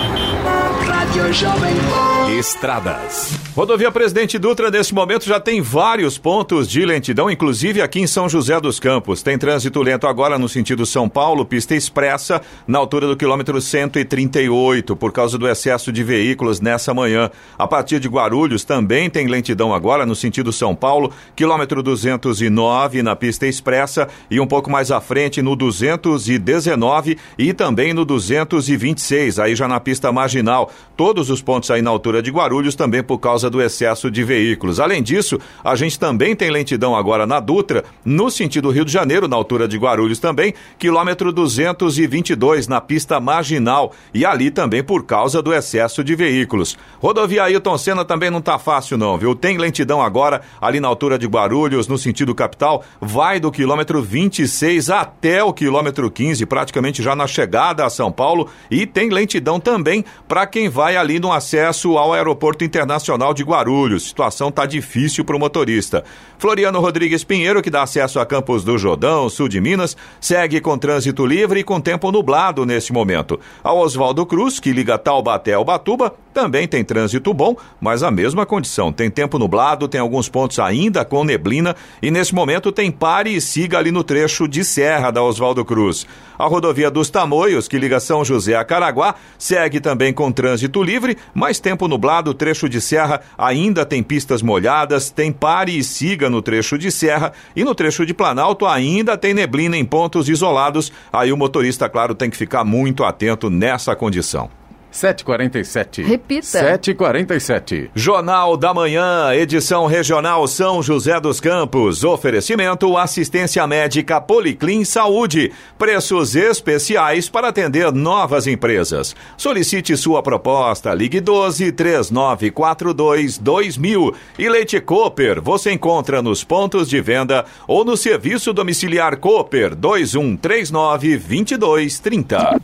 Estradas. Rodovia Presidente Dutra, nesse momento, já tem vários pontos de lentidão, inclusive aqui em São José dos Campos. Tem trânsito lento agora no sentido São Paulo, pista expressa, na altura do quilômetro 138, por causa do excesso de veículos nessa manhã. A partir de Guarulhos também tem lentidão agora no sentido São Paulo, quilômetro 209 na pista expressa e um pouco mais à frente no 219 e também no 226, aí já na pista marginal. Todos os pontos aí na altura de Guarulhos também por causa do excesso de veículos. Além disso, a gente também tem lentidão agora na Dutra, no sentido Rio de Janeiro, na altura de Guarulhos também, quilômetro 222 na pista marginal e ali também por causa do excesso de veículos. Rodovia Ailton Senna também não tá fácil não, viu? Tem lentidão agora ali na altura de Guarulhos, no sentido capital, vai do quilômetro 26 até o quilômetro 15, praticamente já na chegada a São Paulo e tem lentidão também para quem vai ali no acesso ao Aeroporto Internacional de Guarulhos. Situação está difícil para o motorista. Floriano Rodrigues Pinheiro, que dá acesso a Campos do Jordão, sul de Minas, segue com trânsito livre e com tempo nublado neste momento. A Oswaldo Cruz, que liga Taubaté ao Batuba, também tem trânsito bom, mas a mesma condição. Tem tempo nublado, tem alguns pontos ainda com neblina e nesse momento tem pare e siga ali no trecho de serra da Oswaldo Cruz. A rodovia dos Tamoios, que liga São José a Caraguá, segue também com trânsito livre, mas tempo nublado, trecho de serra ainda tem pistas molhadas, tem pare e siga no trecho de serra e no trecho de Planalto ainda tem neblina em pontos isolados. Aí o motorista, claro, tem que ficar muito atento nessa condição. 747. Repita. 747. Jornal da Manhã, edição regional São José dos Campos. Oferecimento assistência médica Policlin Saúde. Preços especiais para atender novas empresas. Solicite sua proposta. Ligue 12 3942 2000. E Leite Cooper você encontra nos pontos de venda ou no serviço domiciliar Cooper 2139 2230.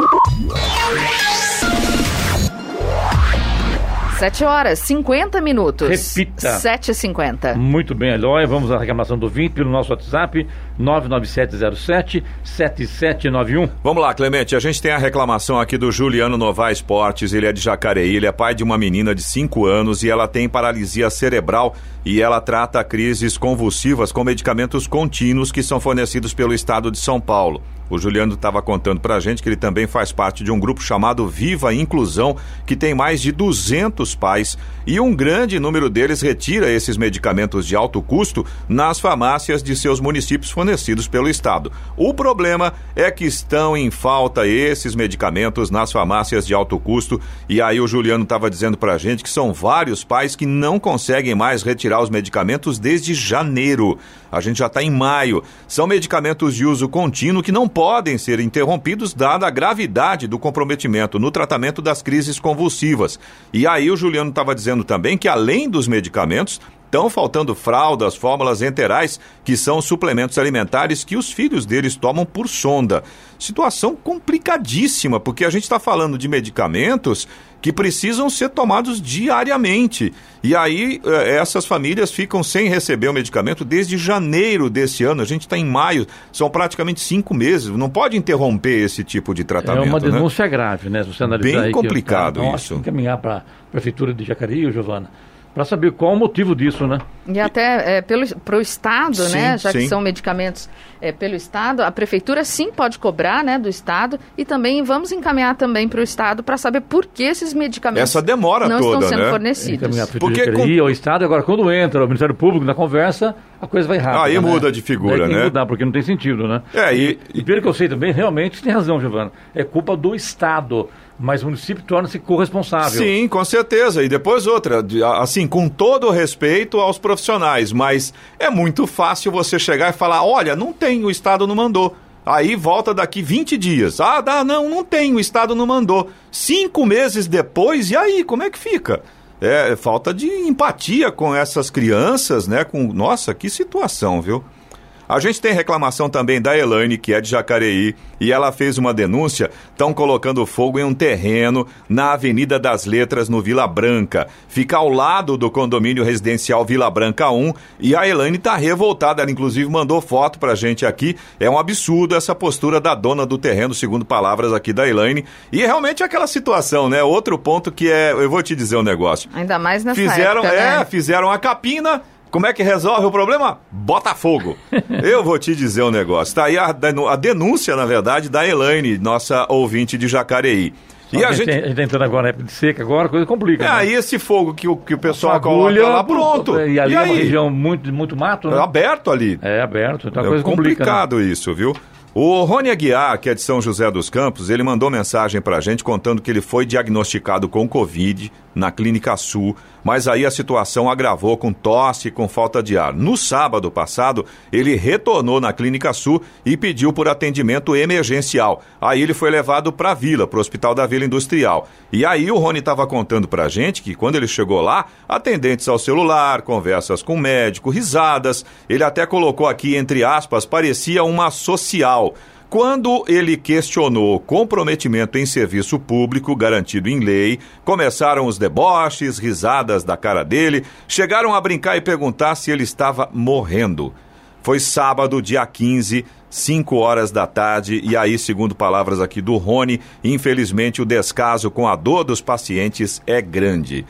7 horas, 50 minutos. Repita. 7h50. Muito bem, Eloy. Vamos à reclamação do 20 pelo nosso WhatsApp, 99707-7791. Vamos lá, Clemente. A gente tem a reclamação aqui do Juliano Novaes Esportes. Ele é de Jacareí. Ele é pai de uma menina de 5 anos e ela tem paralisia cerebral e ela trata crises convulsivas com medicamentos contínuos que são fornecidos pelo estado de São Paulo. O Juliano estava contando para a gente que ele também faz parte de um grupo chamado Viva Inclusão, que tem mais de 200 pais e um grande número deles retira esses medicamentos de alto custo nas farmácias de seus municípios fornecidos pelo Estado. O problema é que estão em falta esses medicamentos nas farmácias de alto custo e aí o Juliano estava dizendo para a gente que são vários pais que não conseguem mais retirar os medicamentos desde janeiro. A gente já está em maio. São medicamentos de uso contínuo que não podem ser interrompidos, dada a gravidade do comprometimento no tratamento das crises convulsivas. E aí o Juliano estava dizendo também que, além dos medicamentos, Estão faltando fraldas, fórmulas enterais, que são suplementos alimentares que os filhos deles tomam por sonda. Situação complicadíssima, porque a gente está falando de medicamentos que precisam ser tomados diariamente. E aí eh, essas famílias ficam sem receber o medicamento desde janeiro desse ano. A gente está em maio, são praticamente cinco meses. Não pode interromper esse tipo de tratamento. É uma né? denúncia né? grave, né? Se você analisar Bem complicado que, isso. Encaminhar para a prefeitura de Jacareí, Giovana para saber qual o motivo disso, né? E até é, para o Estado, sim, né? Já sim. que são medicamentos é, pelo Estado, a Prefeitura sim pode cobrar né, do Estado e também vamos encaminhar também para o Estado para saber por que esses medicamentos Essa demora não toda, estão sendo né? fornecidos. Porque com... ao Estado, agora quando entra o Ministério Público na conversa, a coisa vai rápido. Aí né? muda de figura, Daí né? mudar, porque não tem sentido, né? É, e, e, e pelo que eu sei também, realmente tem razão, Giovana. É culpa do Estado mas o município torna-se corresponsável. Sim, com certeza. E depois outra, assim, com todo respeito aos profissionais, mas é muito fácil você chegar e falar: olha, não tem, o Estado não mandou. Aí volta daqui 20 dias. Ah, dá, não, não tem, o Estado não mandou. Cinco meses depois, e aí, como é que fica? É, falta de empatia com essas crianças, né? Com, nossa, que situação, viu? A gente tem reclamação também da Elaine, que é de Jacareí, e ela fez uma denúncia. Estão colocando fogo em um terreno na Avenida das Letras, no Vila Branca. Fica ao lado do condomínio residencial Vila Branca 1. E a Elaine está revoltada. Ela, inclusive, mandou foto pra gente aqui. É um absurdo essa postura da dona do terreno, segundo palavras aqui da Elaine. E realmente é aquela situação, né? Outro ponto que é. Eu vou te dizer um negócio. Ainda mais nessa Fizeram, época, é, né? fizeram a capina. Como é que resolve o problema? Botafogo. Eu vou te dizer um negócio. Tá aí a, a denúncia, na verdade, da Elaine, nossa ouvinte de Jacareí. E a gente. a gente tá entrando agora na época de seca, agora a coisa complica. É né? aí esse fogo que o, que o pessoal Fagulha, coloca lá, pronto. E ali é uma aí? região muito, muito mato, né? É aberto ali. É aberto, então a É coisa complica. né? complicado isso, viu? O Rony Aguiar, que é de São José dos Campos, ele mandou mensagem pra gente contando que ele foi diagnosticado com Covid na Clínica Sul, mas aí a situação agravou com tosse e com falta de ar. No sábado passado, ele retornou na Clínica Sul e pediu por atendimento emergencial. Aí ele foi levado para a Vila, para o Hospital da Vila Industrial. E aí o Rony estava contando pra gente que quando ele chegou lá, atendentes ao celular, conversas com o médico, risadas. Ele até colocou aqui entre aspas, parecia uma social. Quando ele questionou comprometimento em serviço público garantido em lei, começaram os deboches, risadas da cara dele, chegaram a brincar e perguntar se ele estava morrendo. Foi sábado, dia 15, 5 horas da tarde, e aí, segundo palavras aqui do Rony, infelizmente o descaso com a dor dos pacientes é grande.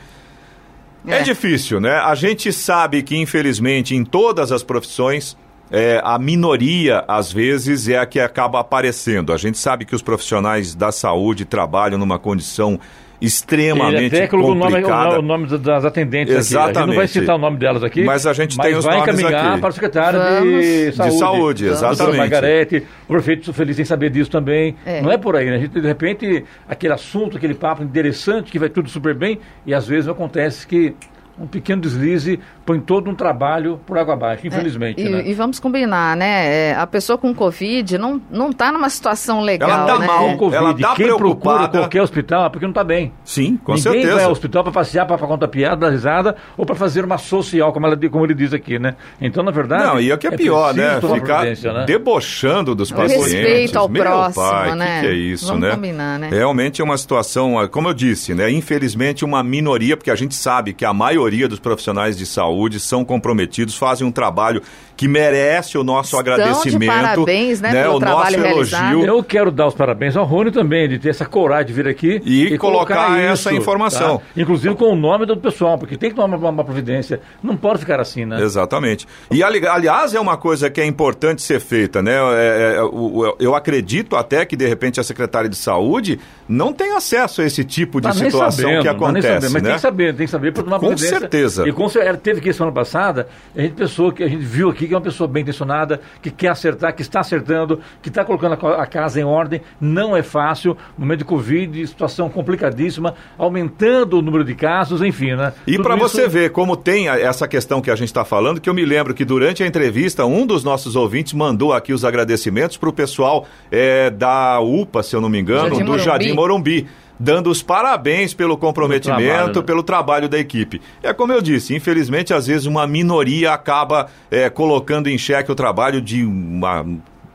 É. É. difícil, né? A gente sabe que, infelizmente, em todas as profissões, é, a minoria, às vezes, é a que acaba aparecendo. A gente sabe que os profissionais da saúde trabalham numa condição extremamente Ele até colocou o nome, complicada. o nome das atendentes aqui. A gente não vai Exatamente. citar o nome delas aqui. Mas a gente tem os vai nomes encaminhar aqui. para o secretário Vamos. de De saúde. saúde, A doutora exatamente. Margarete, o prefeito feliz em saber disso também. É. Não é por aí, né? A gente, de repente, aquele assunto, aquele papo interessante, que vai tudo super bem, e às vezes acontece que um pequeno deslize põe todo um trabalho por água abaixo, infelizmente. É, e, né? e vamos combinar, né? É, a pessoa com Covid não, não tá numa situação legal, Ela tá né? mal. Com Covid, Ela tá quem procura preocupada. qualquer hospital é porque não está bem. Sim, com Ninguém certeza. vai ao hospital para passear, para contar piada, dar risada ou para fazer uma social, como, ela, como ele diz aqui, né? Então, na verdade. Não, e o que é, pior, preciso né? Ficar né? debochando dos O pacientes. respeito ao Meu próximo, pai, né? Que, que é isso, Vamos né? combinar, né? Realmente é uma situação, como eu disse, né? Infelizmente, uma minoria, porque a gente sabe que a maioria dos profissionais de saúde são comprometidos, fazem um trabalho que merece o nosso Estão de agradecimento. parabéns, né, pelo o trabalho nosso realizado. elogio. Eu quero dar os parabéns ao Rony também, de ter essa coragem de vir aqui E colocar essa informação. tá? Inclusive com o nome do pessoal, porque tem que tomar uma, uma providência. Não pode ficar assim, né? Exatamente. E ali- aliás, é uma coisa que é importante ser feita, né? É, é, o- o- eu acredito até que, de repente, a secretária de saúde não tem acesso a esse tipo de Tá situação sabendo, que tá acontece, sabendo, mas né? tem que saber, tem que saber para tomar Com providência. certeza. E com ela teve aqui semana passada, a gente pensou que a gente viu aqui que é uma pessoa bem intencionada, que quer acertar, que está acertando, que está colocando a, casa em ordem. Não é fácil, momento de Covid, situação complicadíssima, aumentando o número de casos, enfim, né? E para isso- você ver como tem essa questão que a gente está falando, que eu me lembro que durante a entrevista, um dos nossos ouvintes mandou aqui os agradecimentos para o pessoal é, da UPA, se eu não me engano, Jardim do Morumbi. Jardim Morumbi. Dando os parabéns pelo comprometimento, Pelo trabalho, né? pelo trabalho da equipe. É como eu disse, infelizmente, às vezes uma minoria acaba é, colocando em xeque o trabalho de uma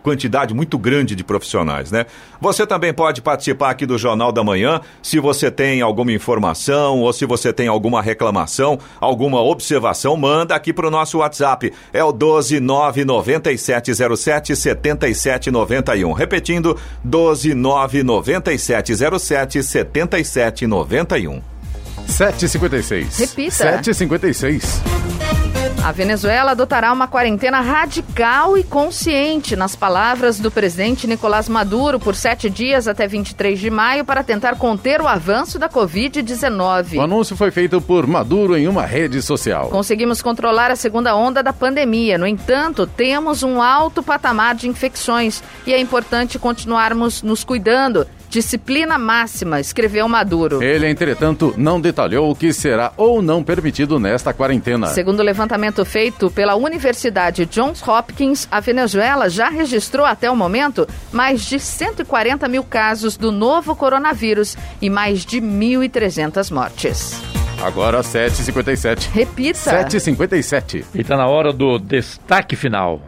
quantidade muito grande de profissionais, né? Você também pode participar aqui do Jornal da Manhã, se você tem alguma informação ou se você tem alguma reclamação, alguma observação, manda aqui para o nosso WhatsApp. É o 1299707 7791. Repetindo, 1299707 7791. 7h56. Repita. 7h56. A Venezuela adotará uma quarentena radical e consciente, nas palavras do presidente Nicolás Maduro, por sete dias até 23 de maio, para tentar conter o avanço da O Covid-19. anúncio foi feito por Maduro em uma rede social. Conseguimos controlar a segunda onda da pandemia. No entanto, temos um alto patamar de infecções e é importante continuarmos nos cuidando, Disciplina máxima, escreveu Maduro. Ele, entretanto, não detalhou o que será ou não permitido nesta quarentena. Segundo o levantamento feito pela Universidade Johns Hopkins, a Venezuela já registrou até o momento mais de 140 mil casos do novo coronavírus e mais de 1.300 mortes. Agora 7h57. Repita. 7h57. E está na hora do destaque final.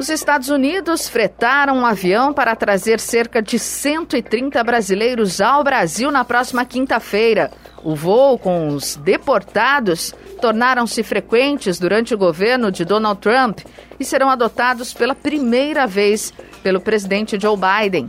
Os Estados Unidos fretaram um avião para trazer cerca de 130 brasileiros ao Brasil na próxima quinta-feira. O voo com os deportados tornaram-se frequentes durante o governo de Donald Trump e serão adotados pela primeira vez pelo presidente Joe Biden.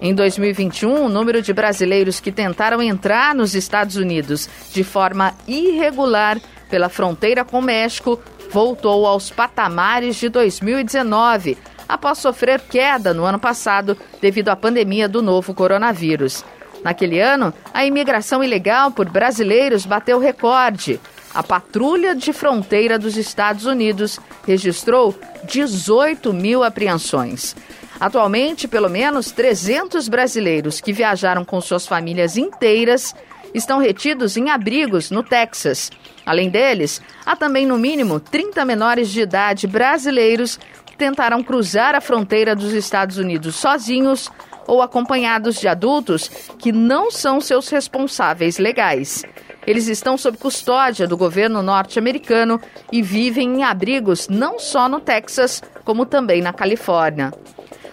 Em 2021, o número de brasileiros que tentaram entrar nos Estados Unidos de forma irregular pela fronteira com o México voltou aos patamares de 2019, após sofrer queda no ano passado devido à pandemia do novo coronavírus. Naquele ano, a imigração ilegal por brasileiros bateu recorde. A Patrulha de Fronteira dos Estados Unidos registrou 18 mil apreensões. Atualmente, pelo menos 300 brasileiros que viajaram com suas famílias inteiras estão retidos em abrigos no Texas. Além deles, há também no mínimo 30 menores de idade brasileiros que tentaram cruzar a fronteira dos Estados Unidos sozinhos ou acompanhados de adultos que não são seus responsáveis legais. Eles estão sob custódia do governo norte-americano e vivem em abrigos não só no Texas, como também na Califórnia.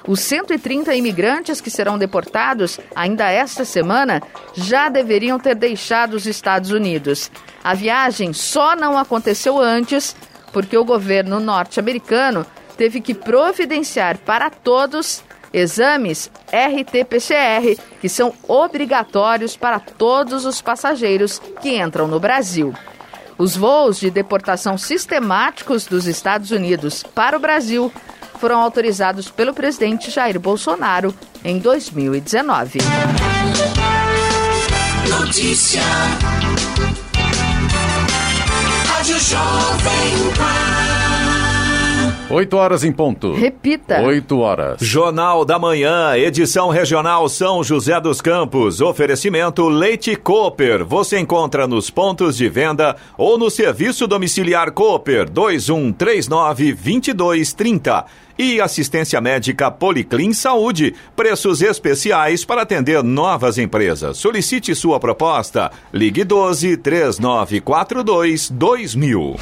Os 130 imigrantes que serão deportados ainda esta semana já deveriam ter deixado os Estados Unidos. A viagem só não aconteceu antes porque o governo norte-americano teve que providenciar para todos exames RT-PCR, que são obrigatórios para todos os passageiros que entram no Brasil. Os voos de deportação sistemáticos dos Estados Unidos para o Brasil foram autorizados pelo presidente Jair Bolsonaro em 2019. Notícia. Rádio Jovem Pan. 8 horas em ponto. Repita. 8 horas. Jornal da Manhã, edição regional São José dos Campos. Oferecimento Leite Cooper. Você encontra nos pontos de venda ou no serviço domiciliar Cooper 2139 2230. E assistência médica Policlin Saúde. Preços especiais para atender novas empresas. Solicite sua proposta. Ligue 12 3942 2000.